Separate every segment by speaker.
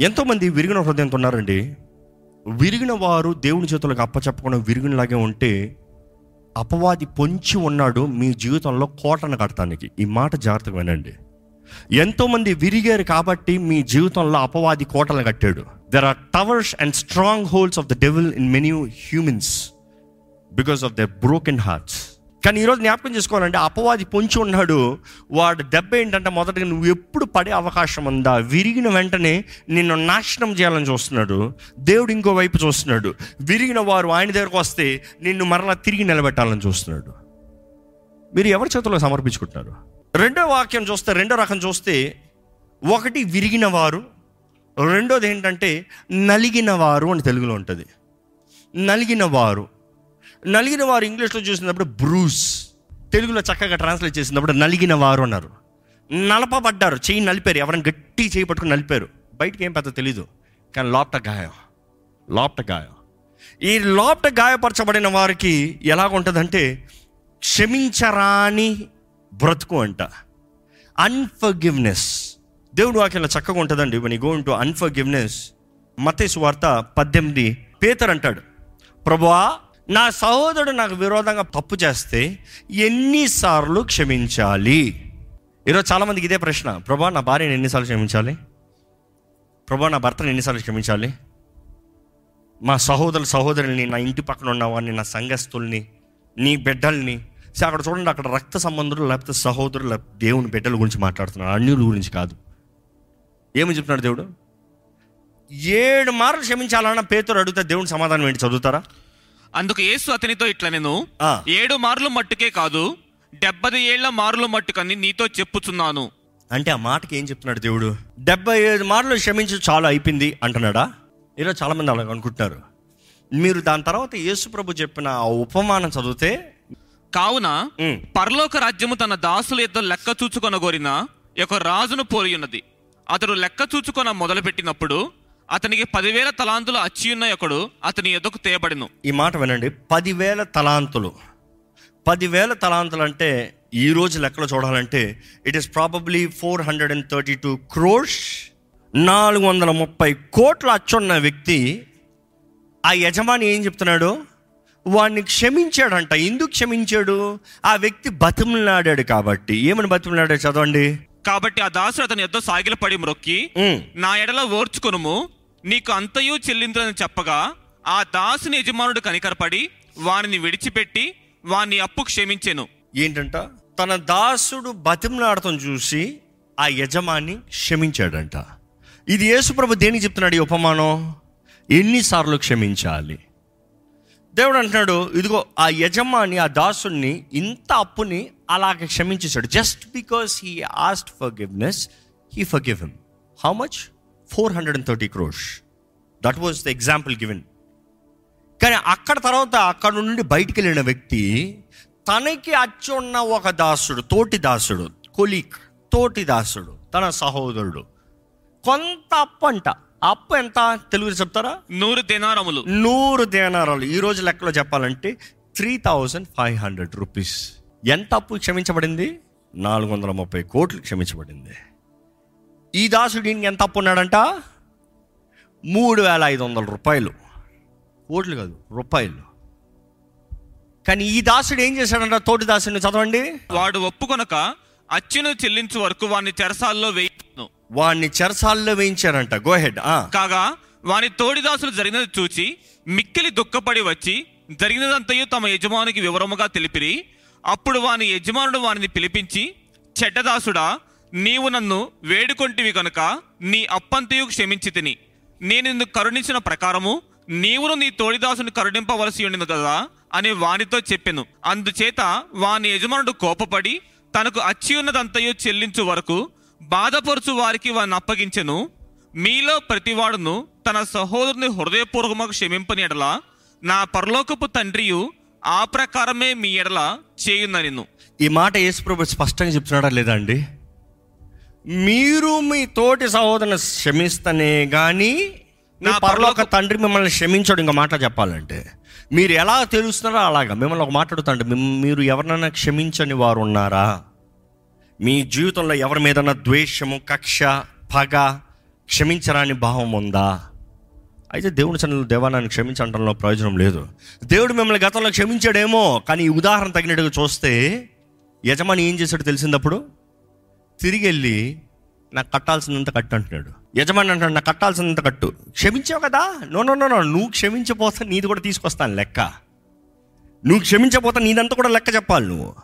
Speaker 1: ఎంతోమంది విరిగిన హృదయంతో ఉన్నారండి విరిగిన వారు దేవుని చేతులకు అప్పచెప్పకుండా విరిగినలాగే ఉంటే అపవాది పొంచి ఉన్నాడు మీ జీవితంలో కోటను కడతానికి ఈ మాట జాగ్రత్తగా వినండి. ఎంతోమంది విరిగారు కాబట్టి మీ జీవితంలో అపవాది కోటలు కట్టాడు. There are towers and strongholds of the devil in many humans because of the broken hearts కానీ ఈరోజు జ్ఞాపకం చేసుకోవాలంటే అపవాది పొంచి ఉన్నాడు. వాడు దెబ్బ ఏంటంటే మొదటగా నువ్వు ఎప్పుడు పడే అవకాశం ఉందా? విరిగిన వెంటనే నిన్ను నాశనం చేయాలని చూస్తున్నాడు. దేవుడు ఇంకో వైపు చూస్తున్నాడు. విరిగిన వారు ఆయన దగ్గరకు వస్తే నిన్ను మరలా తిరిగి నిలబెట్టాలని చూస్తున్నాడు. మీరు ఎవరి చేతుల్లో సమర్పించుకుంటున్నారు? రెండో వాక్యం చూస్తే రెండో రకం చూస్తే ఒకటి విరిగిన వారు రెండోది ఏంటంటే నలిగిన వారు అని తెలుగులో ఉంటుంది. నలిగిన వారు. నలిగిన వారు ఇంగ్లీష్లో చూసినప్పుడు బ్రూస్ తెలుగులో చక్కగా ట్రాన్స్లేట్ చేసినప్పుడు నలిగిన వారు అన్నారు. నలపబడ్డారు. చెయ్యి నలిపారు. ఎవరైనా గట్టి చేయి పట్టుకుని నలిపారు. బయటికి ఏం పెద్ద తెలీదు. కానీ లోపట గాయం. లోపట గాయం. ఈ లోపట గాయపరచబడిన వారికి ఎలాగుంటుందంటే క్షమించరాని బ్రతుకు అంట. అన్ఫర్గివ్నెస్ దేవుడు వాక్యంలో చక్కగా ఉంటుందండి. When you టు అన్ఫర్గివ్నెస్ మతేసు వార్త పద్దెనిమిది పేతర్ అంటాడు. ప్రభువా నా సహోదరుడు నాకు విరోధంగా తప్పు చేస్తే ఎన్నిసార్లు క్షమించాలి? ఈరోజు చాలామందికి ఇదే ప్రశ్న. ప్రభా నా భార్యను ఎన్నిసార్లు క్షమించాలి? ప్రభా నా భర్తను ఎన్నిసార్లు క్షమించాలి? మా సహోదరుల సహోదరుల్ని నా ఇంటి పక్కన ఉన్న వారిని నా సంఘస్థుల్ని నీ బిడ్డల్ని సో అక్కడ చూడండి అక్కడ రక్త సంబంధులు లేకపోతే సహోదరులు లేకపోతే దేవుని బిడ్డల గురించి మాట్లాడుతున్నాడు అన్యుల గురించి కాదు. ఏమి చెప్తున్నాడు దేవుడు? ఏడు మార్లు క్షమించాలన్న పేతురు అడిగితే దేవుని సమాధానం ఏంటి? చదువుతారా?
Speaker 2: అందుకు యేసు అతనితో ఇట్లా నేను
Speaker 1: ఆ.
Speaker 2: ఏడు మార్లు మట్టుకే కాదు డెబ్బది ఏళ్ళ మార్లు మట్టుకని నీతో చెప్పుచున్నాను.
Speaker 1: అంటే ఆ మాటకి ఏం చెప్తున్నాడు దేవుడు? డెబ్బై ఐదు మార్లు క్షమించి చాలు అయిపోయింది అంటున్నాడా? ఈరోజు చాలామంది అలా అనుకుంటున్నారు. మీరు దాని తర్వాత యేసు ప్రభు చెప్పిన ఆ ఉపమానం చదివితే
Speaker 2: కావున
Speaker 1: ఉమ్,
Speaker 2: పరలోక రాజ్యము తన దాసుల యొద్ద లెక్క చూచుకొనగోరిన ఒక రాజును పోలి ఉన్నది అతడు లెక్క చూచుకొన మొదలుపెట్టినప్పుడు అతనికి పదివేల తలాంతులు అచ్చియున్న ఒకడు అతని ఎదుకు తేయబడిను.
Speaker 1: ఈ మాట వినండి. పదివేల తలాంతులు. పదివేల తలాంతులు అంటే ఈ రోజు లెక్కలో చూడాలంటే it is probably four hundred and thirty two crores నాలుగు వందల ముప్పై కోట్ల అచ్చున్న వ్యక్తి ఆ యజమాని ఏం చెప్తున్నాడు? వాడిని క్షమించాడంట. ఎందుకు క్షమించాడు? ఆ వ్యక్తి బతిమలాడాడు కాబట్టి. ఏమని బతిమలాడాడు చదవండి?
Speaker 2: కాబట్టి ఆ దాసుడు అతని యొద్ద సాగిలపడి మ్రొక్కి నా ఎడల ఓర్చుకొనుము నీకు అంతయు చెల్లిందని చెప్పగా ఆ దాసుని యజమానుడు కనికరపడి వానిని విడిచిపెట్టి వాని అప్పు క్షమించెను.
Speaker 1: ఏంటంట? తన దాసుడు బతిమలాడటం చూసి ఆ యజమాని క్షమించాడంట. ఇది యేసుప్రభు దేనికి చెప్తున్నాడు ఈ ఉపమానం? ఎన్నిసార్లు క్షమించాలి? దేవుడు అంటున్నాడు ఇదిగో ఆ యజమాని ఆ దాసుని ఇంత అప్పుని అలాగే క్షమించేశాడు. Just because he asked forgiveness he forgive him how much four hundred and thirty crores. That was the example given కానీ అక్కడ తర్వాత అక్కడ నుండి బయటికి వెళ్ళిన వ్యక్తి తనకి అచ్చి ఉన్న ఒక దాసుడు తోటి దాసుడు కొలీక్ తోటి దాసుడు తన సహోదరుడు కొంత అప్పు అంట. అప్పు ఎంత? తెలుగు చెప్తారా?
Speaker 2: నూరు దినారములు.
Speaker 1: నూరు దేనారాలు. ఈ రోజు లెక్కలో చెప్పాలంటే three thousand five hundred rupees. ఎంత అప్పు క్షమించబడింది? నాలుగు వందల ముప్పై కోట్లు క్షమించబడింది. ఈ దాసుడు ఈయనకి ఎంత అప్పు ఉన్నాడంట? మూడు వేల ఐదు వందల రూపాయలు. కోట్లు కాదు రూపాయలు. కానీ ఈ దాసుడు ఏం చేశాడంట తోటి దాసుడిని చదవండి?
Speaker 2: వాడు ఒప్పుకొనక అచ్చును చెల్లించు వరకు వాని చెరసాల్లో వేయను
Speaker 1: వాడిని చెరసాల్లో వేయించారంట గోహెడ్
Speaker 2: కాగా వాని తోడిదాసులు జరిగినది చూచి మిక్కిలి దుఃఖపడి వచ్చి జరిగినదంతయు తమ యజమానికి వివరముగా తెలిపిరి. అప్పుడు వాని యజమానుడు వానిని పిలిపించి చెడ్డదాసుడా నీవు నన్ను వేడుకొంటివి కనుక నీ అప్పంతయు క్షమించి తిని. నేను నిన్ను కరుణించిన ప్రకారము నీవును నీ తోడిదాసుని కరుణింపవలసి ఉండింది కదా అని వానితో చెప్పెను. అందుచేత వాని యజమానుడు కోపపడి తనకు అచ్చి ఉన్నదంతయు చెల్లించు వరకు బాధపరుచు వారికి వాని అప్పగించెను. మీలో ప్రతివాడును తన సహోదరుని హృదయపూర్వకముగా క్షమింపని ఎడల నా పరలోకపు తండ్రియు ఆ ప్రకారమే మీ ఎడల చేయుననిను.
Speaker 1: ఈ మాట యేసుప్రభు స్పష్టంగా చెప్తున్నాడా లేదా అండి? మీరు మీ తోటి సహోదరుని క్షమిస్తనే కానీ నా పరలోక తండ్రి మిమ్మల్ని క్షమించడు ఇంకో మాట చెప్పాలంటే. మీరు ఎలా తెలుస్తున్నారో అలాగా. మిమ్మల్ని ఒక మాట అడుగుతాండి మిమ్- మీరు ఎవరినైనా క్షమించని వారు ఉన్నారా? మీ జీవితంలో ఎవరి మీదన్నా ద్వేషము కక్ష పగ క్షమించరాని భావం ఉందా? అయితే దేవుని సన్నిధిలో దేవాన్ని క్షమించడంలో ప్రయోజనం లేదు. దేవుడు మిమ్మల్ని గతంలో క్షమించాడేమో కానీ ఈ ఉదాహరణ తగినట్టుగా చూస్తే యజమాని ఏం చేశాడు తెలిసిందప్పుడు తిరిగి వెళ్ళి నాకు కట్టాల్సినంత కట్టు అంటున్నాడు. యజమాని అంటాడు నాకు కట్టాల్సినంత కట్టు. క్షమించావు కదా? నో నో నో నో నువ్వు క్షమించపోతే నీది కూడా తీసుకొస్తాను లెక్క. నువ్వు క్షమించపోతే నీదంతా కూడా లెక్క చెప్పాలి నువ్వు.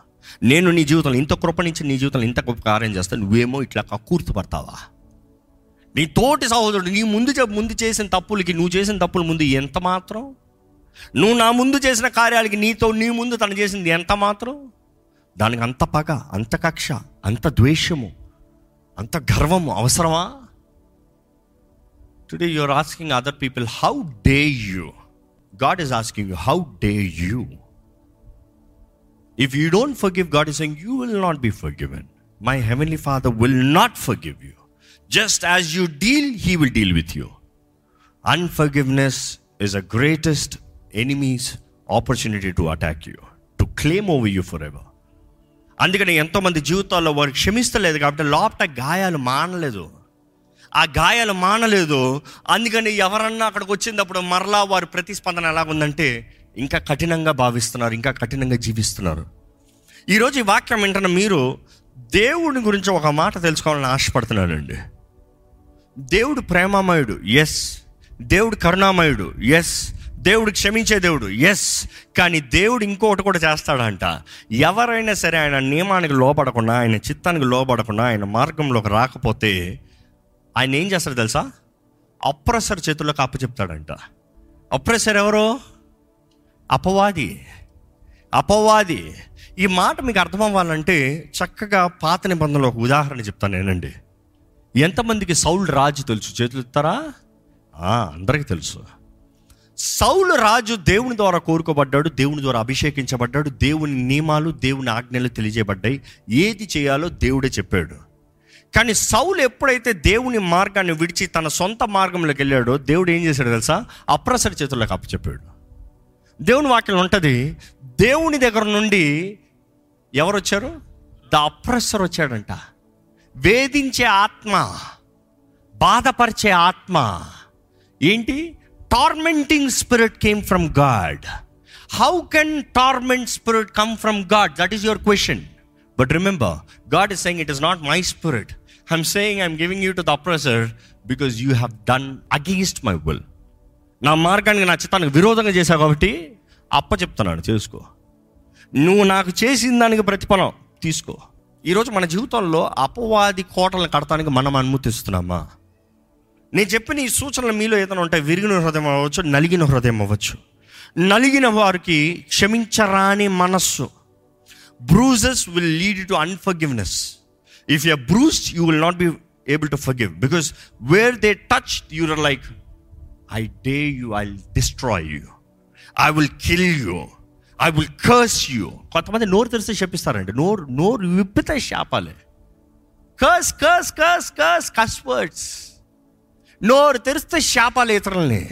Speaker 1: నేను నీ జీవితంలో ఇంత కృపణించి నీ జీవితంలో ఇంత గొప్ప కార్యం చేస్తాను నువ్వేమో ఇట్లా కక్కుర్తి పడతావా? నీ తోటి సహోదరుడు నీ ముందు ముందు చేసిన తప్పులకి నువ్వు చేసిన తప్పుల ముందు ఎంత మాత్రం? నువ్వు నా ముందు చేసిన కార్యాలకి నీతో నీ ముందు తను చేసింది ఎంత మాత్రం? దానికి అంత పగ అంత కక్ష అంత ద్వేషము అంత గర్వము అవసరమా? Today your asking other people how dare you God is asking you how dare you if you don't forgive God is saying you will not be forgiven my heavenly father will not forgive you just as you deal he will deal with you unforgiveness is a greatest enemy's opportunity to attack you to claim over you forever అందుకని ఎంతోమంది జీవితాల్లో వారు క్షమిస్తలేదు కాబట్టి లోపట గాయాలు మానలేదు. ఆ గాయాలు మానలేదు. అందుకని ఎవరన్నా అక్కడికి వచ్చినప్పుడు మరలా వారి ప్రతిస్పందన ఎలాగుందంటే ఇంకా కఠినంగా భావిస్తున్నారు ఇంకా కఠినంగా జీవిస్తున్నారు. ఈరోజు ఈ వాక్యం వింటున్న మీరు దేవుడి గురించి ఒక మాట తెలుసుకోవాలని ఆశపడుతున్నానండి దేవుడు ప్రేమామయుడు ఎస్ దేవుడు కరుణామయుడు ఎస్ దేవుడు క్షమించే దేవుడు. ఎస్ కానీ దేవుడు ఇంకొకటి కూడా చేస్తాడంట. ఎవరైనా సరే ఆయన నియమానికి లోపడకుండా ఆయన చిత్తానికి లోపడకుండా ఆయన మార్గంలోకి రాకపోతే ఆయన ఏం చేస్తాడు తెలుసా? అప్రెసర్ చేతుల్లోకి అప్పచెప్తాడంట అప్రెసర్ ఎవరు? అపవాది. అపవాది. ఈ మాట మీకు అర్థం అవ్వాలంటే చక్కగా పాత నిబంధనలో ఒక ఉదాహరణ చెప్తాను నేనండి. ఎంతమందికి సౌల్ రాజు తెలుసు? చేతులు ఎత్తారా అందరికీ తెలుసు. సౌలు రాజు దేవుని ద్వారా కోరుకోబడ్డాడు దేవుని ద్వారా అభిషేకించబడ్డాడు దేవుని నియమాలు దేవుని ఆజ్ఞలు తెలియజేయబడ్డాయి. ఏది చేయాలో దేవుడే చెప్పాడు. కానీ సౌలు ఎప్పుడైతే దేవుని మార్గాన్ని విడిచి తన సొంత మార్గంలోకి వెళ్ళాడో దేవుడు ఏం చేశాడు తెలుసా? అప్రసర చేతుల్లోకి అప్పచెప్పాడు. దేవుని వాక్యం ఉంటుంది దేవుని దగ్గర నుండి ఎవరు వచ్చారు ద అప్రెసర్ వచ్చాడంట. వేధించే ఆత్మ బాధపరిచే ఆత్మ. ఏంటి? Tormenting spirit came from God how can torment spirit come from God that is your question but remember God is saying it is not my spirit I'm saying I'm giving you to the oppressor because you have done against my will నా మార్గానికి నా చిత్తానికి విరోధంగా చేశావు కాబట్టి అప్ప చెప్తున్నాను చేసుకో. నువ్వు నాకు చేసిన దానికి ప్రతిఫలం తీసుకో. ఈరోజు మన జీవితంలో అపవాది కోటలను కడటానికి మనం అనుమతిస్తున్నామా? నేను చెప్పిన ఈ సూచనలు మీలో ఏదైనా ఉంటాయి విరిగిన హృదయం అవ్వచ్చు నలిగిన హృదయం అవ్వచ్చు. నలిగిన వారికి క్షమించరాని మనస్సు bruises will lead to unforgiveness if you bruised you will not be able to forgive because where they touch your like I dare you I destroy you I will kill you I will curse you కొంతమంది నోరు తెరిస్తే చెప్పిస్తారండి నోరు నోరు విప్పితే శాపాలే. Curse curse curse curse cuss words నోరు తెరిస్తే శాపాలు ఇతరులని.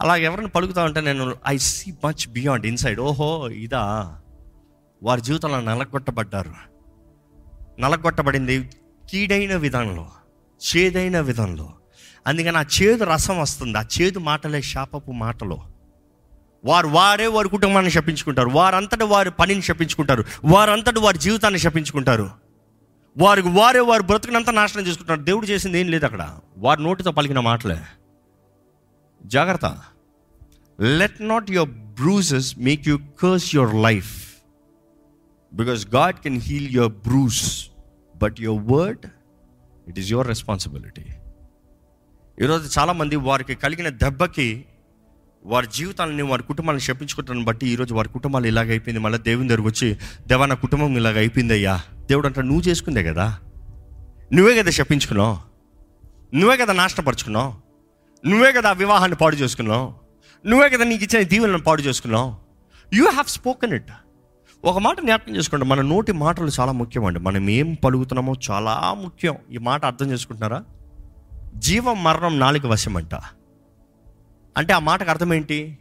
Speaker 1: అలా ఎవరిని పలుకుతా ఉంటే నేను I see much beyond inside ఓహో ఇదా. వారి జీవితంలో నలగొట్టబడ్డారు. నలగొట్టబడింది కీడైన విధానంలో చేదైన విధంలో. అందుకని ఆ చేదు రసం వస్తుంది. ఆ చేదు మాటలే శాపపు మాటలు. వారు వారే వారి కుటుంబాన్ని శపించుకుంటారు. వారంతటి వారి పనిని శపించుకుంటారు. వారంతటి వారి జీవితాన్ని శపించుకుంటారు. వారికి వారే వారు బ్రతుకునంతా నాశనం చేసుకుంటున్నారు. దేవుడు చేసింది ఏం లేదు అక్కడ. వారి నోటితో పలికిన మాటలే. జాగ్రత్త. Let not your bruises make you curse your life because God can heal your bruise but your word it is your responsibility ఈరోజు చాలామంది వారికి కలిగిన దెబ్బకి వారి జీవితాలని వారి కుటుంబాలను శపించుకుంటాను బట్టి ఈరోజు వారి కుటుంబాలు ఇలాగ అయిపోయింది. మళ్ళీ దేవుని దగ్గరకు వచ్చి దేవా నా కుటుంబం ఇలాగ అయిపోయింది అయ్యా. దేవుడు అంట నువ్వు చేసుకుందే కదా. నువ్వే కదా శపించుకున్నావు. నువ్వే కదా నాశనపరుచుకున్నావు. నువ్వే కదా వివాహాన్ని పాడు చేసుకున్నావు. నువ్వే కదా నీకు ఇచ్చిన దీవులను పాడు చేసుకున్నావు. యూ హ్యావ్ స్పోకెన్ ఇట్ ఒక మాట జ్ఞాపకం చేసుకోండి. మన నోటి మాటలు చాలా ముఖ్యం అండి. మనం ఏం పలుకుతున్నామో చాలా ముఖ్యం. ఈ మాట అర్థం చేసుకుంటున్నారా? జీవం మరణం నాలుగు వశమంట. అంటే ఆ మాటకు అర్థం ఏంటి?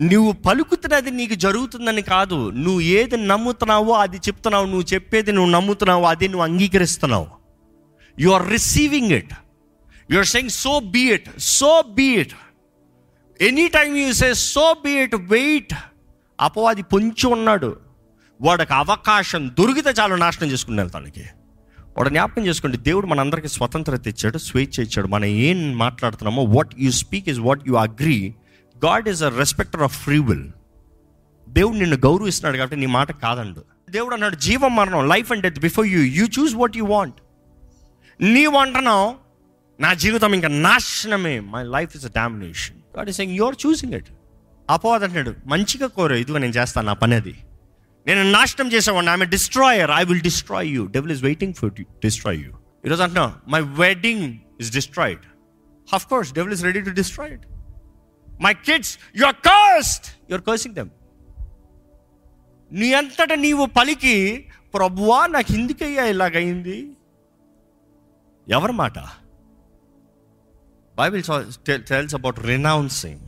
Speaker 1: నువ్వు పలుకుతున్నది నీకు జరుగుతుందని కాదు. నువ్వు ఏది నమ్ముతున్నావో అది చెప్తున్నావు. నువ్వు చెప్పేది నువ్వు నమ్ముతున్నావు అది నువ్వు అంగీకరిస్తున్నావు. You are receiving it you are saying so be it so be it any time you say so be it wait అపవాది పొంచి ఉన్నాడు. వాడికి అవకాశం దొరికితే చాలు నాశనం చేసుకుని వెళ్తానికి వాడు జ్ఞాపకం చేసుకోండి దేవుడు మనందరికీ స్వతంత్రత ఇచ్చాడు స్వేచ్ఛ ఇచ్చాడు. మనం ఏం మాట్లాడుతున్నామో what you speak is what you agree God is a respecter of free will దేవుడు నిన్ను గౌరవిస్తున్నాడు కాబట్టి నీ మాట కాదండు. దేవుడు అన్నాడు జీవం మరణం life and death before you you choose what you want నీవు అంటున్నావు నా జీవితం ఇంకా నాశనమే. My life is a domination God is saying you're choosing it అపో అంటున్నాడు మంచిగా కోరు ఇదిగో నేను చేస్తాను నా పని అది. నేను నాశనం చేసేవాడిని. ఆమె destroyer I will destroy you devil is waiting for destroy you ఈరోజు అంటున్నా my wedding is destroyed of course devil is ready to destroyed my kids you are cursed you are cursing them నీ అంతట నీవు పలికి ప్రభువా నాకు ఎందుకయ్యా ఇలాగైంది ఎవరి మాట? Bible tells about renouncing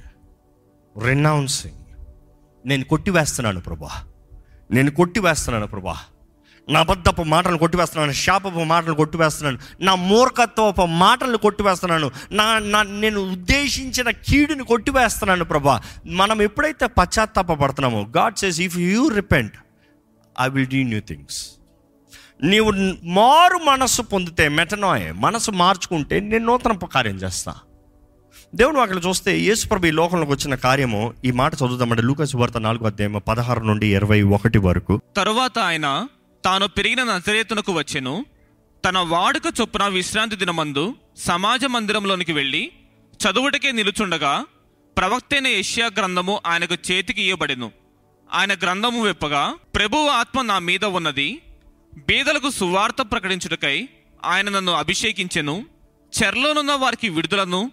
Speaker 1: renouncing నేను కొట్టివేస్తున్నాను ప్రభా నేను కొట్టివేస్తున్నాను ప్రభా. నా అబద్ధపు మాటలు కొట్టివేస్తున్నాను శాపపు మాటలు కొట్టివేస్తున్నాను నా మూర్ఖత్వపు మాటలు కొట్టివేస్తున్నాను నా నా నేను ఉద్దేశించిన కీడుని కొట్టివేస్తున్నాను ప్రభా. మనం ఎప్పుడైతే పశ్చాత్తాపడుతున్నామో God says if you repent I will do new things నీవు మారు మనస్సు పొందితే మెటనాయ్ మనసు మార్చుకుంటే నేను నూతన కార్యం చేస్తాను దేవుడు అక్కడ చూస్తే యేసుప్రభు ఈ లోకంలోకి వచ్చిన కార్యము ఈ మాట చదువుతామంటే లూకస్ వార్త నాలుగు అధ్యాయం పదహారు నుండి ఇరవై ఒకటి వరకు.
Speaker 2: తరువాత ఆయన తాను పెరిగిన నజరేతునకు వచ్చెను. తన వాడుక చొప్పున విశ్రాంతి దినమందు సమాజ మందిరంలోనికి వెళ్ళి చదువుటకే నిలుచుండగా ప్రవక్తైన ఏషియా గ్రంథము ఆయనకు చేతికి ఇయ్యబడెను. ఆయన గ్రంథము వెప్పగా ప్రభువు ఆత్మ నా మీద ఉన్నది. బీదలకు సువార్త ప్రకటించుటకై ఆయన నన్ను అభిషేకించెను. చెర్లోనున్న వారికి విడుదలను.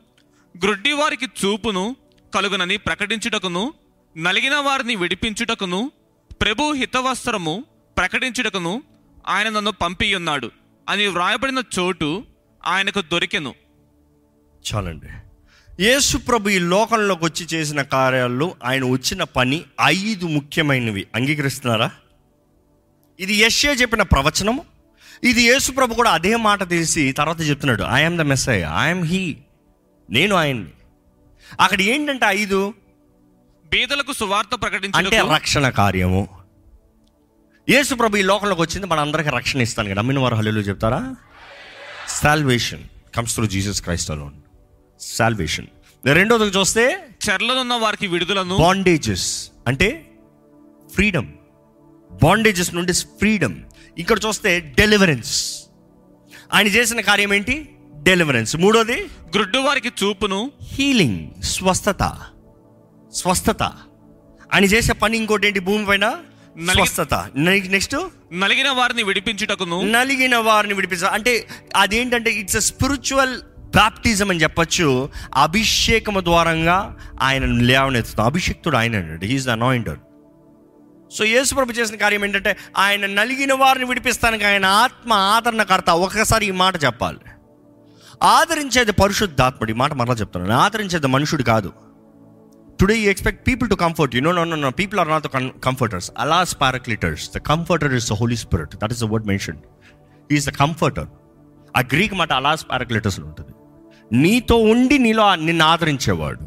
Speaker 2: గ్రుడ్డి వారికి చూపును కలుగునని ప్రకటించుటకును నలిగిన వారిని విడిపించుటకును ప్రభు హితవస్త్రము ప్రకటించుటకును ఆయన నన్ను పంపియున్నాడు అని వ్రాయబడిన చోటు ఆయనకు దొరికెను.
Speaker 1: చాలండి. యేసు ప్రభు ఈ లోకంలోకి వచ్చి చేసిన కార్యాల్లో ఆయన వచ్చిన పని ఐదు ముఖ్యమైనవి. అంగీకరిస్తున్నారా? ఇది యశ్యా చెప్పిన ప్రవచనము. ఇది యేసు ప్రభు కూడా అదే మాట తెలిసి తర్వాత చెప్తున్నాడు. I'm the Messiah I'm he నేను ఆయన్ని. అక్కడ ఏంటంటే ఐదు?
Speaker 2: బీదలకు సువార్త
Speaker 1: అంటే
Speaker 2: ప్రకటించుటకు
Speaker 1: రక్షణ కార్యము. యేసు ప్రభు ఈ లోకంలోకి వచ్చింది మన అందరికి రక్షణ ఇస్తాను కదా. నమ్మిన వారు హల్లు చెప్తారా? Salvation comes through Jesus Christ alone salvation రెండోది చూస్తే
Speaker 2: చెర్లనున్న వారికి విడుదలను.
Speaker 1: బాండేజెస్ అంటే ఫ్రీడమ్ బాండేజెస్ నుండి ఫ్రీడమ్ ఇక్కడ చూస్తే డెలివరెన్స్ ఆయన చేసిన కార్యం ఏంటి? డెలివరెన్స్ మూడోది?
Speaker 2: గ్రుడ్డు వారికి చూపును.
Speaker 1: హీలింగ్ స్వస్థత. స్వస్థత. ఆయన చేసే పని ఇంకోటి ఏంటి? భూమి పైన? స్వస్థత. నెక్స్ట్?
Speaker 2: నలిగిన వారిని విడిపించుటకును.
Speaker 1: నలిగిన వారిని విడిపించ అంటే అదేంటంటే ఇట్స్ అ స్పిరిచువల్ బాప్టిజం అని చెప్పొచ్చు. అభిషేకము ద్వారంగా ఆయన లేవనెత్తుతాం అభిషేక్తుడు ఆయన అండి. హీఈస్ అనాయింటెడ్ సో యేసుప్రభు చేసిన కార్యం ఏంటంటే ఆయన నలిగిన వారిని విడిపిస్తానికి ఆయన ఆత్మ ఆదరణకర్త. ఒకసారి ఈ మాట చెప్పాలి. ఆదరించేది పరిశుద్ధాత్ముడు. ఈ మాట మరలా చెప్తున్నాను. ఆదరించేది మనుషుడు కాదు. Today you expect people to comfort you no no no people are not the comforters alas paracletes the comforter is the holy spirit that is the word mention is the comforter ఆ Greek మాట అలాస్ పారక్లిటర్స్ ఉంటుంది. నీతో ఉండి నీలో నిన్ను ఆదరించేవాడు.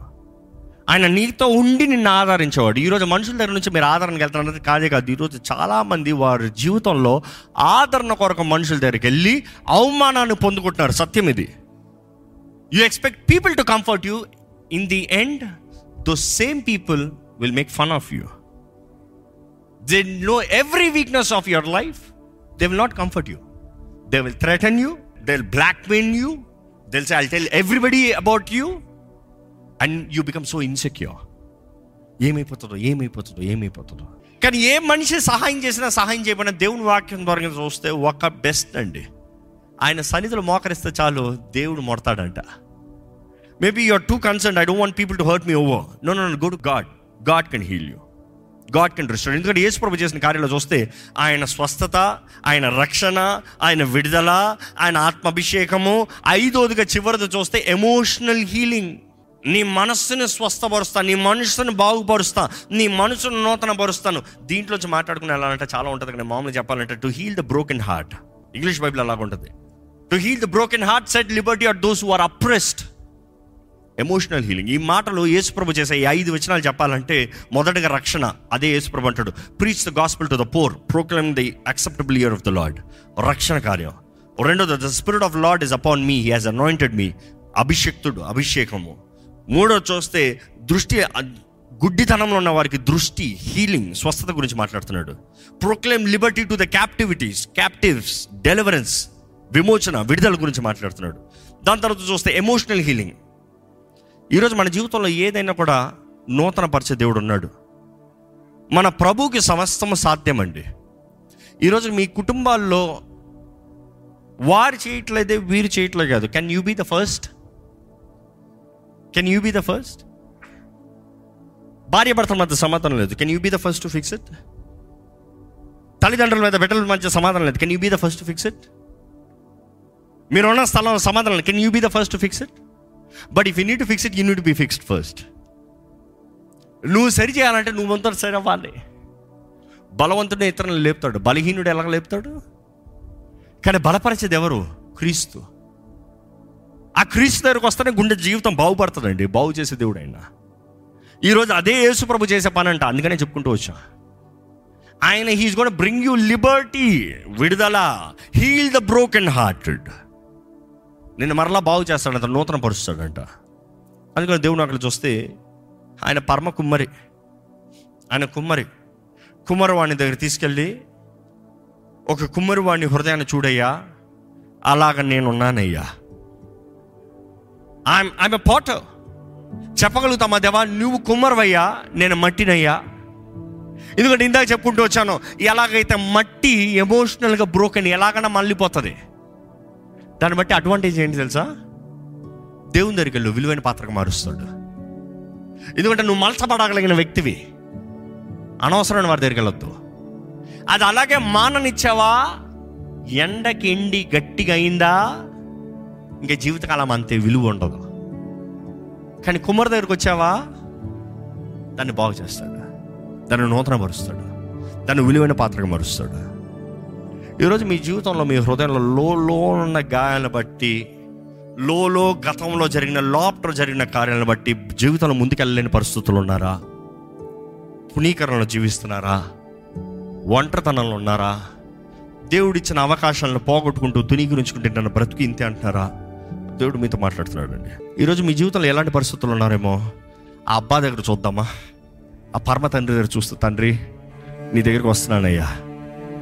Speaker 1: ఆయన నీతో ఉండి నిన్ను ఆదరించేవాడు. ఈరోజు మనుషుల దగ్గర నుంచి మీరు ఆదరణకి వెళ్తున్నది కాదే కాదు. ఈరోజు చాలామంది వారి జీవితంలో ఆదరణ కొరకు మనుషుల దగ్గరికి వెళ్ళి అవమానాన్ని పొందుకుంటున్నారు. సత్యం ఇది. You expect people to comfort you in the end though same people will make fun of you they know every weakness of your life they will not comfort you they will threaten you they will blackmail you they will say I tell everybody about you and you become so insecure ఏమైపోతుందో ఏమైపోతుందో ఏమైపోతుందో. కానీ ఏ మనిషి సహాయం చేసినా సహాయం చేయబడిన దేవుని వాక్యం ద్వారా చూస్తే ఒక బెస్ట్ అండి. ఆయన సన్నిధిలో మోకరిస్తే చాలు దేవుడు మొడతాడంట. Maybe you are too concern I don't want people to hurt me Ovo no no go to God God can heal you God can restore ఎందుకంటే యేసు ప్రభు చేసిన కార్యాలు చూస్తే ఆయన స్వస్థత ఆయన రక్షణ ఆయన విడుదల ఆయన ఆత్మాభిషేకము ఐదోదిగా చివరిది చూస్తే ఎమోషనల్ హీలింగ్ నీ మనస్సుని స్వస్థపరుస్తా నీ మనసును బాగుపరుస్తా నీ మనసును నూతన పరుస్తాను దీంట్లోంచి మాట్లాడుకుని వెళ్ళాలంటే చాలా ఉంటుంది కానీ మామూలు చెప్పాలంటే to heal the broken heart English Bible అలాగ ఉంటుంది to heal the broken heart set liberty are those who are oppressed emotional healing ఈ మాటలు యేసుప్రభు చేసే ఈ ఐదు వచనాలు చెప్పాలంటే మొదటగా రక్షణ. అదే యేసుప్రభు అంటాడు. Preach the gospel to the pour ప్రోక్లెమ్ the acceptable year of the lord రక్షణ కార్యం. రెండోది the spirit of lord is upon me he has anointed me అభిషక్తుడు అభిషేకము. మూడో చూస్తే దృష్టి గుడ్డితనంలో ఉన్న వారికి దృష్టి హీలింగ్ స్వస్థత గురించి మాట్లాడుతున్నాడు. Proclaim liberty to the captivities captives deliverance విమోచన విడుదల గురించి మాట్లాడుతున్నాడు. దాని తర్వాత చూస్తే ఎమోషనల్ హీలింగ్ ఈరోజు మన జీవితంలో ఏదైనా కూడా నూతన పరిచే దేవుడు ఉన్నాడు. మన ప్రభువుకి సమస్తం సాధ్యమండి. ఈరోజు మీ కుటుంబాల్లో వారు చేయట్లేదే వీరు చేయట్లేదు కాదు. Can you be the first can you be the first భార్య భర్తల మధ్య సమాధానం లేదు. Can you be the first to fix it తల్లిదండ్రుల మీద బిడ్డల మధ్య సమాధానం లేదు. Can you be the first to fix it మీరు ఉన్న స్థలంలో సమాధానం can you be the first to fix it but if you need to fix it you need be fixed first నువ్వు సరి చేయాలంటే నువ్వు అంతా సరి అవ్వాలి. బలవంతుడు ఇతరులను లేపుతాడు. బలహీనుడు ఎలా లేపుతాడు? కానీ బలపరిచేది ఎవరు? క్రీస్తు. ఆ క్రీస్తు దగ్గరకు వస్తేనే గుండె జీవితం బాగుపడుతుందండి. బాగు చేసే దేవుడు ఆయన. ఈరోజు అదే యేసు ప్రభు చేసే పని అంట. అందుకనే చెప్పుకుంటూ వచ్చా. ఆయన he's gone bring you liberty విడుదల హీల్ ద బ్రోకెన్ హార్టెడ్ నిన్ను మరలా బాగు చేస్తాడంట నూతన పరుస్తాడంట. అందుకని దేవుడు అక్కడ చూస్తే ఆయన పరమ కుమ్మరి ఆయన కుమ్మరి కుమ్మరి దగ్గర తీసుకెళ్ళి ఒక కుమ్మరివాణి హృదయాన్ని చూడయ్యా అలాగ నేనున్నానయ్యా. ఐఎమ్ ఐఎమ్ ఎ చెప్పగలుగుతా మా దేవా నువ్వు కుమ్మరవయ్యా నేను మట్టినయ్యా. ఎందుకంటే ఇందాక చెప్పుకుంటూ వచ్చాను ఎలాగైతే మట్టి ఎమోషనల్గా బ్రోకెన్ ఎలాగైనా మళ్ళీపోతుంది. దాన్ని బట్టి అడ్వాంటేజ్ ఏంటి తెలుసా? దేవుని దగ్గరికి వెళ్ళు విలువైన పాత్రకు మారుస్తాడు. ఎందుకంటే నువ్వు మలసపడగలిగిన వ్యక్తివి. అనవసరమైన వారి దగ్గరికి వెళ్ళొద్దు. అది అలాగే మాననిచ్చావా? ఎండకి ఎండి గట్టిగా అయిందా? ఇంకా జీవితకాలం అంతే విలువ ఉండదు. కానీ కుమ్మరి దగ్గరికి వచ్చావా? దాన్ని బాగు చేస్తాడు. దాన్ని నూతన మరుస్తాడు దాన్ని విలువైన పాత్రగా మరుస్తాడు. ఈరోజు మీ జీవితంలో మీ హృదయంలో లో లో ఉన్న గాయాలను బట్టి లోలో గతంలో జరిగిన లోపట జరిగిన కార్యాలను బట్టి జీవితంలో ముందుకెళ్ళలేని పరిస్థితులు ఉన్నారా? పునీకరణలో జీవిస్తున్నారా? ఒంటరితనంలో ఉన్నారా? దేవుడిచ్చిన అవకాశాలను పోగొట్టుకుంటూ తునీకరించుకుంటే నన్ను బ్రతుకు ఇంతే అంటున్నారా? దేవుడు మీతో మాట్లాడుతున్నాడు అండి ఈరోజు మీ జీవితంలో ఎలాంటి పరిస్థితులు ఉన్నారేమో ఆ అబ్బా దగ్గర చూద్దామా? ఆ పరమ తండ్రి దగ్గర చూస్తూ తండ్రి నీ దగ్గరికి వస్తున్నానయ్యా.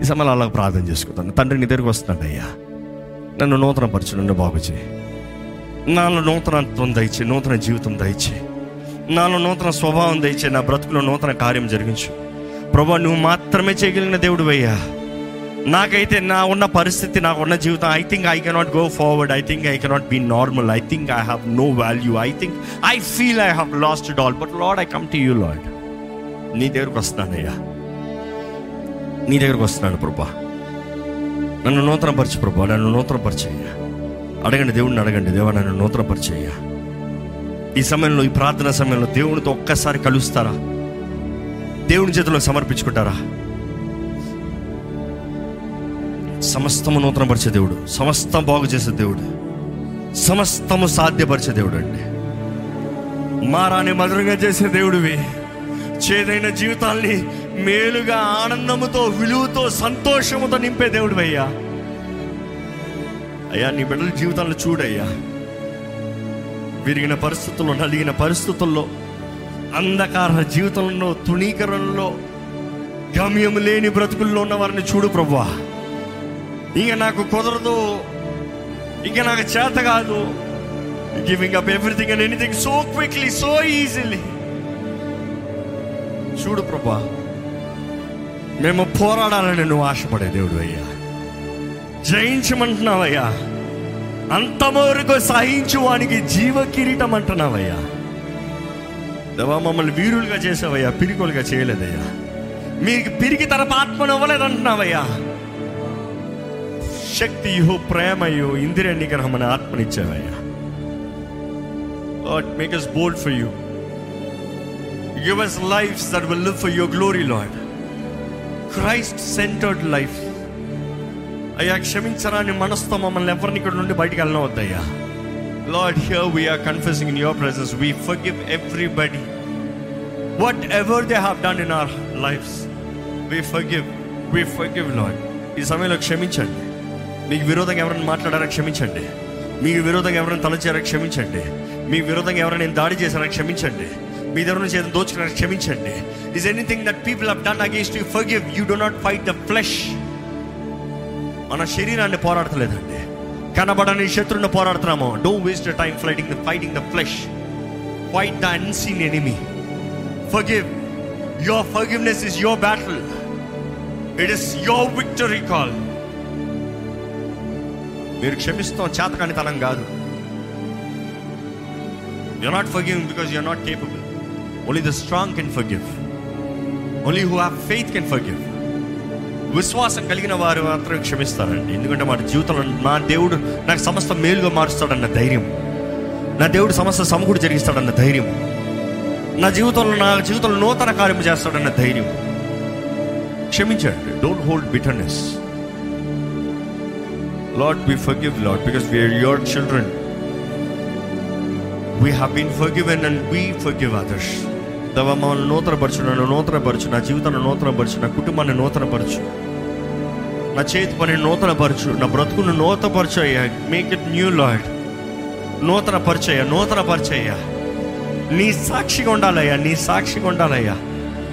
Speaker 1: ఈ సమయంలో అలా ప్రార్థన చేసుకుంటాను. తండ్రి నీ దగ్గరికి వస్తున్నానయ్యా నన్ను నూతన పరచు నన్ను బాగు చేయి. నాలో నూతనత్వం దయచే నూతన జీవితం దయచే. నాలో నూతన స్వభావం దయచే నా బ్రతుకులో నూతన కార్యం జరిగించు. ప్రభా నువ్వు మాత్రమే చేయగలిగిన దేవుడు అయ్యా. నాకైతే నా ఉన్న పరిస్థితి నాకు ఉన్న జీవితం I think I cannot go forward I think I cannot be normal I think I have no value I think I feel I have lost it all but lord I come to you lord నీ దగ్గరకు వస్తున్నానయ్యా నీ దగ్గరకు వస్తున్నాను ప్రభా. నన్ను నూతన పరిచు ప్రభా నన్ను నూతన పరిచయ్యా అడగండి దేవుడిని అడగండి దేవా నన్ను నూతన పరిచయ్యా ఈ సమయంలో ఈ ప్రార్థన సమయంలో దేవునితో ఒక్కసారి కలుస్తారా? దేవుని చేతిలో సమర్పించుకుంటారా? సమస్తము నూతనపరిచే దేవుడు సమస్తం బాగు చేసే దేవుడు సమస్తము సాధ్యపరిచే దేవుడు అండి. మారాని మధురంగా చేసే దేవుడివి చేదైన జీవితాల్ని మేలుగా ఆనందముతో విలువతో సంతోషముతో నింపే దేవుడు అయ్యా అయ్యా నీ బిడ్డల జీవితాలను చూడయ్యా. విరిగిన పరిస్థితుల్లో నలిగిన పరిస్థితుల్లో అంధకార జీవితంలో తుణీకరణలో గమ్యం లేని బ్రతుకుల్లో ఉన్న వారిని చూడు ప్రభా ఇంక నాకు కుదరదు ఇంక నాకు చేత కాదు. Giving up everything and anything so quickly so easily చూడు ప్రభా మేము పోరాడాలని నువ్వు ఆశపడే దేవుడు అయ్యా. జయించమంటున్నావయ్యా. అంతవరకు సహించు వానికి జీవ కిరీటం అంటున్నావయ్యా. దేవా మమ్మల్ని వీరులుగా చేసావయ్యా పిరికోలుగా చేయలేదయ్యా. మీకు పిరికి తన ఆత్మను ఇవ్వలేదంటున్నావయ్యా. శక్తియో ప్రేమయో ఇందిర నిగ్రహం అనే ఆత్మనిచ్చావయ్యా. Make make bold for you give Give life that will live for your glory lord Christ centred life అయ్యా క్షమించరాని మనసుతో మమ్మల్ని ఎవరిని ఇక్కడ నుండి బయటికి వెళ్ళవద్దయ్యా lord here we are confusing in your presence we forgive everybody whatever they have done in our lives we forgive we forgive lord ఈ సమయంలో క్షమించండి. మీకు విరోధంగా ఎవరైనా మాట్లాడారా? క్షమించండి. మీకు విరోధంగా ఎవరైనా తలచారా? క్షమించండి. మీ విరోధంగా ఎవరైనా దాడి చేశారా? క్షమించండి. మీ దగ్గర నుంచి ఏదైనా దోచుకున్నారా? క్షమించండి. Is anything that people have done against you forgive you do not fight the flesh మన శరీరాన్ని పోరాడతలేదండి. కనబడని శత్రువుని పోరాడుతున్నాము. Don't waste time fighting the fighting the flesh fight the unseen enemy forgive your forgiveness is your battle it is your victory call మీరు క్షమిస్తాం. చేతకానితనం కాదు. You not forgiving because you not capable only the strong can forgive only who have faith can forgive విశ్వాసం కలిగిన వారు మాత్రం క్షమిస్తారండి. ఎందుకంటే మా జీవితంలో నా దేవుడు నాకు సమస్త మేలుగా మారుస్తాడన్న ధైర్యం. నా దేవుడు సమస్త సమకూడి జరిగిస్తాడన్న ధైర్యం. నా జీవితంలో నా జీవితంలో నూతన కార్యం చేస్తాడన్న ధైర్యం. క్షమించండి. Don't hold bitterness lord be forgive lord because we are your children we have been forgiven and we forgive others దవ మమ్మల్ని నూతనపరచు నన్ను నూతనపరచు నా జీవితాన్ని నూతనపరచు నా కుటుంబాన్ని నూతనపరచు. నా చేతి పని నూతనపరచు నా బ్రతుకును నూతనపరచు అయ్యా మేక్ ఇట్ న్యూ లాడ్ నూతన పరిచయ నూతన పరిచయ నీ సాక్షిగా ఉండాలయ్యా నీ సాక్షిగా ఉండాలయ్యా.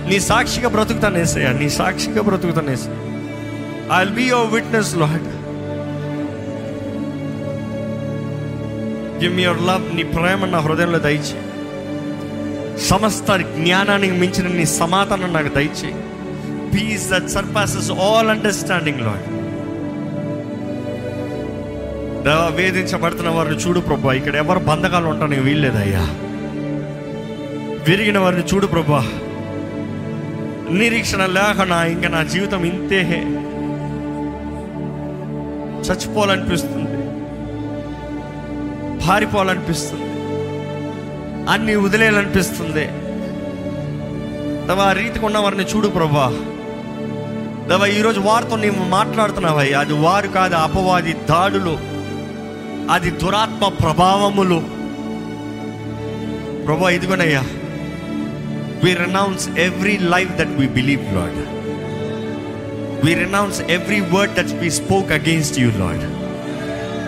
Speaker 1: నీ సాక్షిగా బ్రతుకుతానేసయ్యా నీ సాక్షిగా బ్రతుకుతానేస I will be your witness lord give me your love నీ ప్రేమ నా హృదయంలో దయచేయి. సమస్త జ్ఞానానికి మించిన నీ సమాధానం నాకు దయచేయి. Peace that surpasses all understanding వేధించబడుతున్న వారిని చూడు ప్రభా. ఇక్కడ ఎవరు బంధకాలు ఉంటానికి వీల్లేదయ్యా. విరిగిన వారిని చూడు ప్రభా. నిరీక్షణ లేకుండా ఇంకా నా జీవితం ఇంతే చచ్చిపోవాలనిపిస్తుంది. పారిపోవాలనిపిస్తుంది. అన్ని వదిలేయాలనిపిస్తుంది. దేవా ఆ రీతికి ఉన్న వారిని చూడు ప్రభా. దేవా ఈరోజు వారితో నీవు మాట్లాడుతున్నావయ్యా. అది వారు కాదు అపవాది దాడులు. అది దురాత్మ ప్రభావములు. ప్రభా ఇదిగోనయ్యా. We renounce every life that we believe lord we renounce every word that we spoke against you lord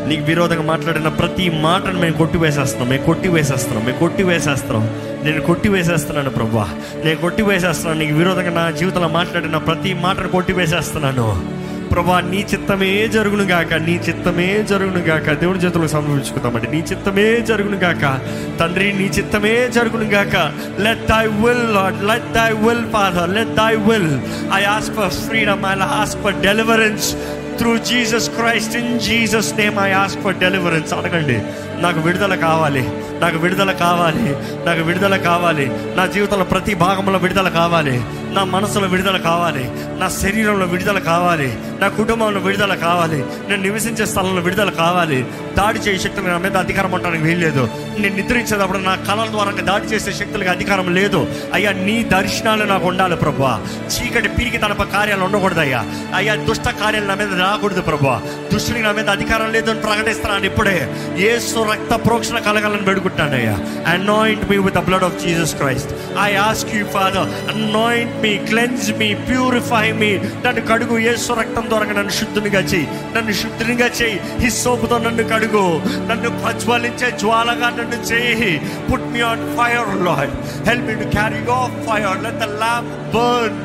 Speaker 1: నీకు విరోధంగా మాట్లాడిన ప్రతి మాటను మేము కొట్టివేసేస్తున్నాం. మేము కొట్టి వేసేస్తున్నాం మేము కొట్టివేసేస్తున్నాం. నేను కొట్టివేసేస్తున్నాను ప్రభా. నేను కొట్టివేసేస్తున్నాను. నీకు విరోధంగా నా జీవితంలో మాట్లాడిన ప్రతి మాటను కొట్టి వేసేస్తున్నాను ప్రభా నీ చిత్తమే జరుగును గాక. నీ చిత్తమే జరుగును గాక. దేవుని చేతులకు సమర్పించుకుందామండి. నీ చిత్తమే జరుగును గాక. తండ్రి నీ చిత్తమే జరుగును గాక. Let thy will lord let thy will father let thy will I ask for freedom I ask for deliverance through Jesus Christ in Jesus name I ask for deliverance అడగండి నాకు విడుదల కావాలి నాకు విడుదల కావాలి నాకు విడుదల కావాలి. నా జీవితంలో ప్రతి భాగంలో విడుదల కావాలి. నా మనసులో విడుదల కావాలి. నా శరీరంలో విడుదల కావాలి. నా కుటుంబంలో విడుదల కావాలి. నేను నివసించే స్థలంలో విడుదల కావాలి. దాడి చేసే శక్తులు నా మీద అధికారం ఉండడానికి వీల్లేదు. నేను నిద్రించేటప్పుడు నా కళల ద్వారా దాడి చేసే శక్తులకు అధికారం లేదు. అయ్యా నీ దర్శనాలు నాకు ఉండాలి ప్రభా చీకటి పీరికి తనప కార్యాలు ఉండకూడదు అయ్యా అయ్యా దుష్ట కార్యాలు నా మీద రాకూడదు ప్రభా దుష్టునికి నా మీద అధికారం లేదు అని ప్రకటిస్తున్నాను ఇప్పుడే. ఏసు రక్త ప్రోక్షణ కలగాలని పెడుకుంటాను అయ్యా anoint me with the blood of Jesus Christ I ask you father anoint me cleanse me purify me నన్ను కడుగు ఏసు రక్తం ద్వారా నన్ను శుద్ధునిగా చేయి. నన్ను శుద్ధునిగా చేయి. హిస్ సోపుతో నన్ను కడుగు. నన్ను ప్రజ్వలించే జ్వాలగా నన్ను చేయి. Put me on fire lord help me to carry go fire let the lamp burn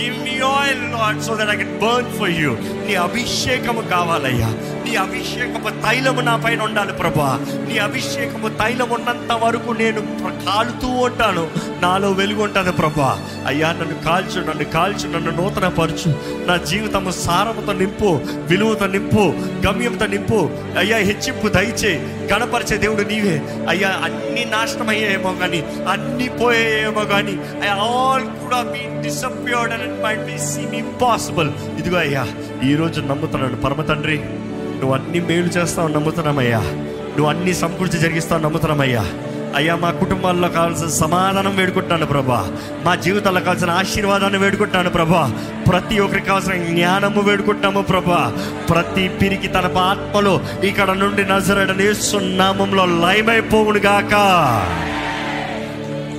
Speaker 1: give me oil lord so that I can burn for you నీ అభిషేకము కావాలయ్యా. నీ అభిషేకము తైలము నా పైన ఉండాలి ప్రభా. నీ అభిషేకము తైలం ఉన్నంత వరకు నేను కాలుతూ ఉంటాను. నాలో వెలుగు ఉంటాను ప్రభా. అయ్యా నన్ను కాల్చు నన్ను కాల్చు నన్ను నూతన పరచు నా జీవితము సారముతో నింపు విలువతో నింపు గమ్యంతో నింపు. అయ్యా హెచ్చింపు దయచే గణపరిచే దేవుడు నీవే. అయ్యా అన్ని నాశనం అయ్యాయేమో కానీ అన్ని పోయాయేమో కానీ ఆల్ కూడా be disappeared and it might be seem impossible ఇదిగో అయ్యా ఈ రోజు నమ్ముతున్నాను పరమ తండ్రి. నువ్వు అన్ని మేలు చేస్తావు నమ్ముతున్నామయ్యా. నువ్వు అన్ని సమకూర్చి జరిగిస్తావు నమ్ముతున్నామయ్యా. అయ్యా మా కుటుంబాల్లో కావాల్సిన సమాధానం వేడుకుంటాను ప్రభా. మా జీవితాల్లో కావాల్సిన ఆశీర్వాదాన్ని వేడుకుంటాను ప్రభా. ప్రతి ఒక్కరికి కావాల్సిన జ్ఞానము వేడుకుంటాము ప్రభా. ప్రతి పిరికి తన ఆత్మలో ఇక్కడ నుండి నజరడని నామంలో లయమైపోవును గాక.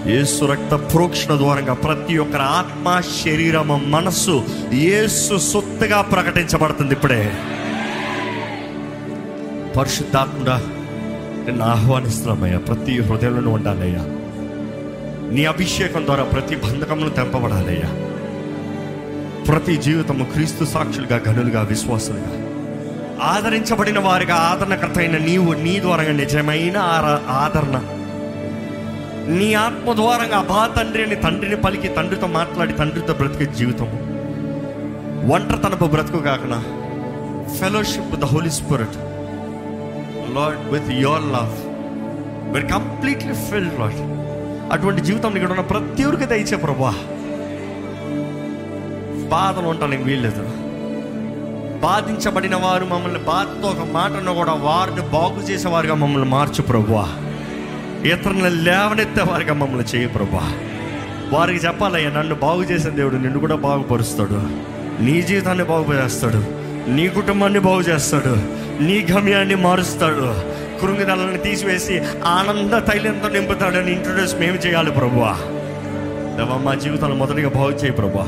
Speaker 1: యేసు రక్త ప్రోక్షణ ద్వారంగా ప్రతి ఒక్కరి ఆత్మ శరీరము మనస్సు యేసు సొత్తుగా ప్రకటించబడుతుంది ఇప్పుడే. పరిశుద్ధాత్మడా నిన్ను ఆహ్వానిస్తున్నామయ్యా. ప్రతి హృదయంలో ఉండాలయ్యా. నీ అభిషేకం ద్వారా ప్రతి బంధకమును తెంపబడాలయ్యా. ప్రతి జీవితము క్రీస్తు సాక్షులుగా గనులుగా విశ్వాసులుగా. ఆదరించబడిన వారిగా ఆదరణకర్త అయిన నీవు నీ ద్వారా నిజమైన ఆదరణ. నీ ఆత్మ ద్వారంగా బా తండ్రి అని తండ్రిని పలికి తండ్రితో మాట్లాడి తండ్రితో బ్రతికే జీవితము. ఒంటరితనపు బ్రతుకు కాకుండా fellowship the holy spirit lord with your love were completely filled lord అటువంటి జీవితం ఇక్కడ ఉన్న ప్రతి ఒక్కరికి దయచే ప్రభా. బాధలు ఉండడానికి వీల్లేదు. బాధించబడిన వారు మమ్మల్ని బాధతో ఒక మాటను కూడా వారిని బాగు చేసేవారుగా మమ్మల్ని మార్చు ప్రభువా ఇతరులను లేవనెత్తే వారిగా మమ్మల్ని చేయ ప్రభా. వారికి చెప్పాలయ్యా నన్ను బాగు చేసిన దేవుడు నిన్ను కూడా బాగుపరుస్తాడు. నీ జీవితాన్ని బాగుపరుస్తాడు. నీ కుటుంబాన్ని బాగు చేస్తాడు. నీ గమ్యాన్ని మారుస్తాడు. కృంగిదలని తీసివేసి ఆనంద తైలంతో నింపుతాడని ఇంట్రొడ్యూస్ మేము చేయాలి ప్రభువా. దేవా మా జీవితాలు మొదటిగా బాగు చేయి ప్రభా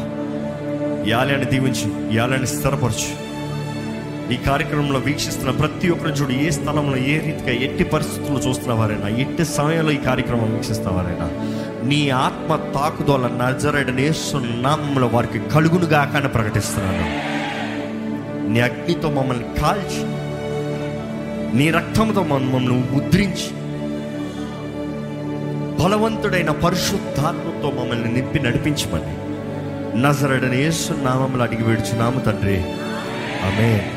Speaker 1: యాలని దీవించు యాలని స్థిరపరచు. ఈ కార్యక్రమంలో వీక్షిస్తున్న ప్రతి ఒక్కరు చూడు ఏ స్థలంలో ఏ రీతిగా ఎట్టి పరిస్థితుల్లో చూస్తున్న వారైనా ఎట్టి సమయంలో ఈ కార్యక్రమం వీక్షిస్తున్న వారైనా నీ ఆత్మ తాకుదోల నజరడనే సున్నామంలో వారికి కలుగునుగా కానీ ప్రకటిస్తున్నాను. నీ అగ్నితో మమ్మల్ని కాల్చి నీ రక్తంతో మమ్మల్ని ముద్రించి బలవంతుడైన పరిశుద్ధాత్మతో మమ్మల్ని నింపి నడిపించమని. నజరడని యేసు నామంలో అడిగి నామ తండ్రి. ఆమె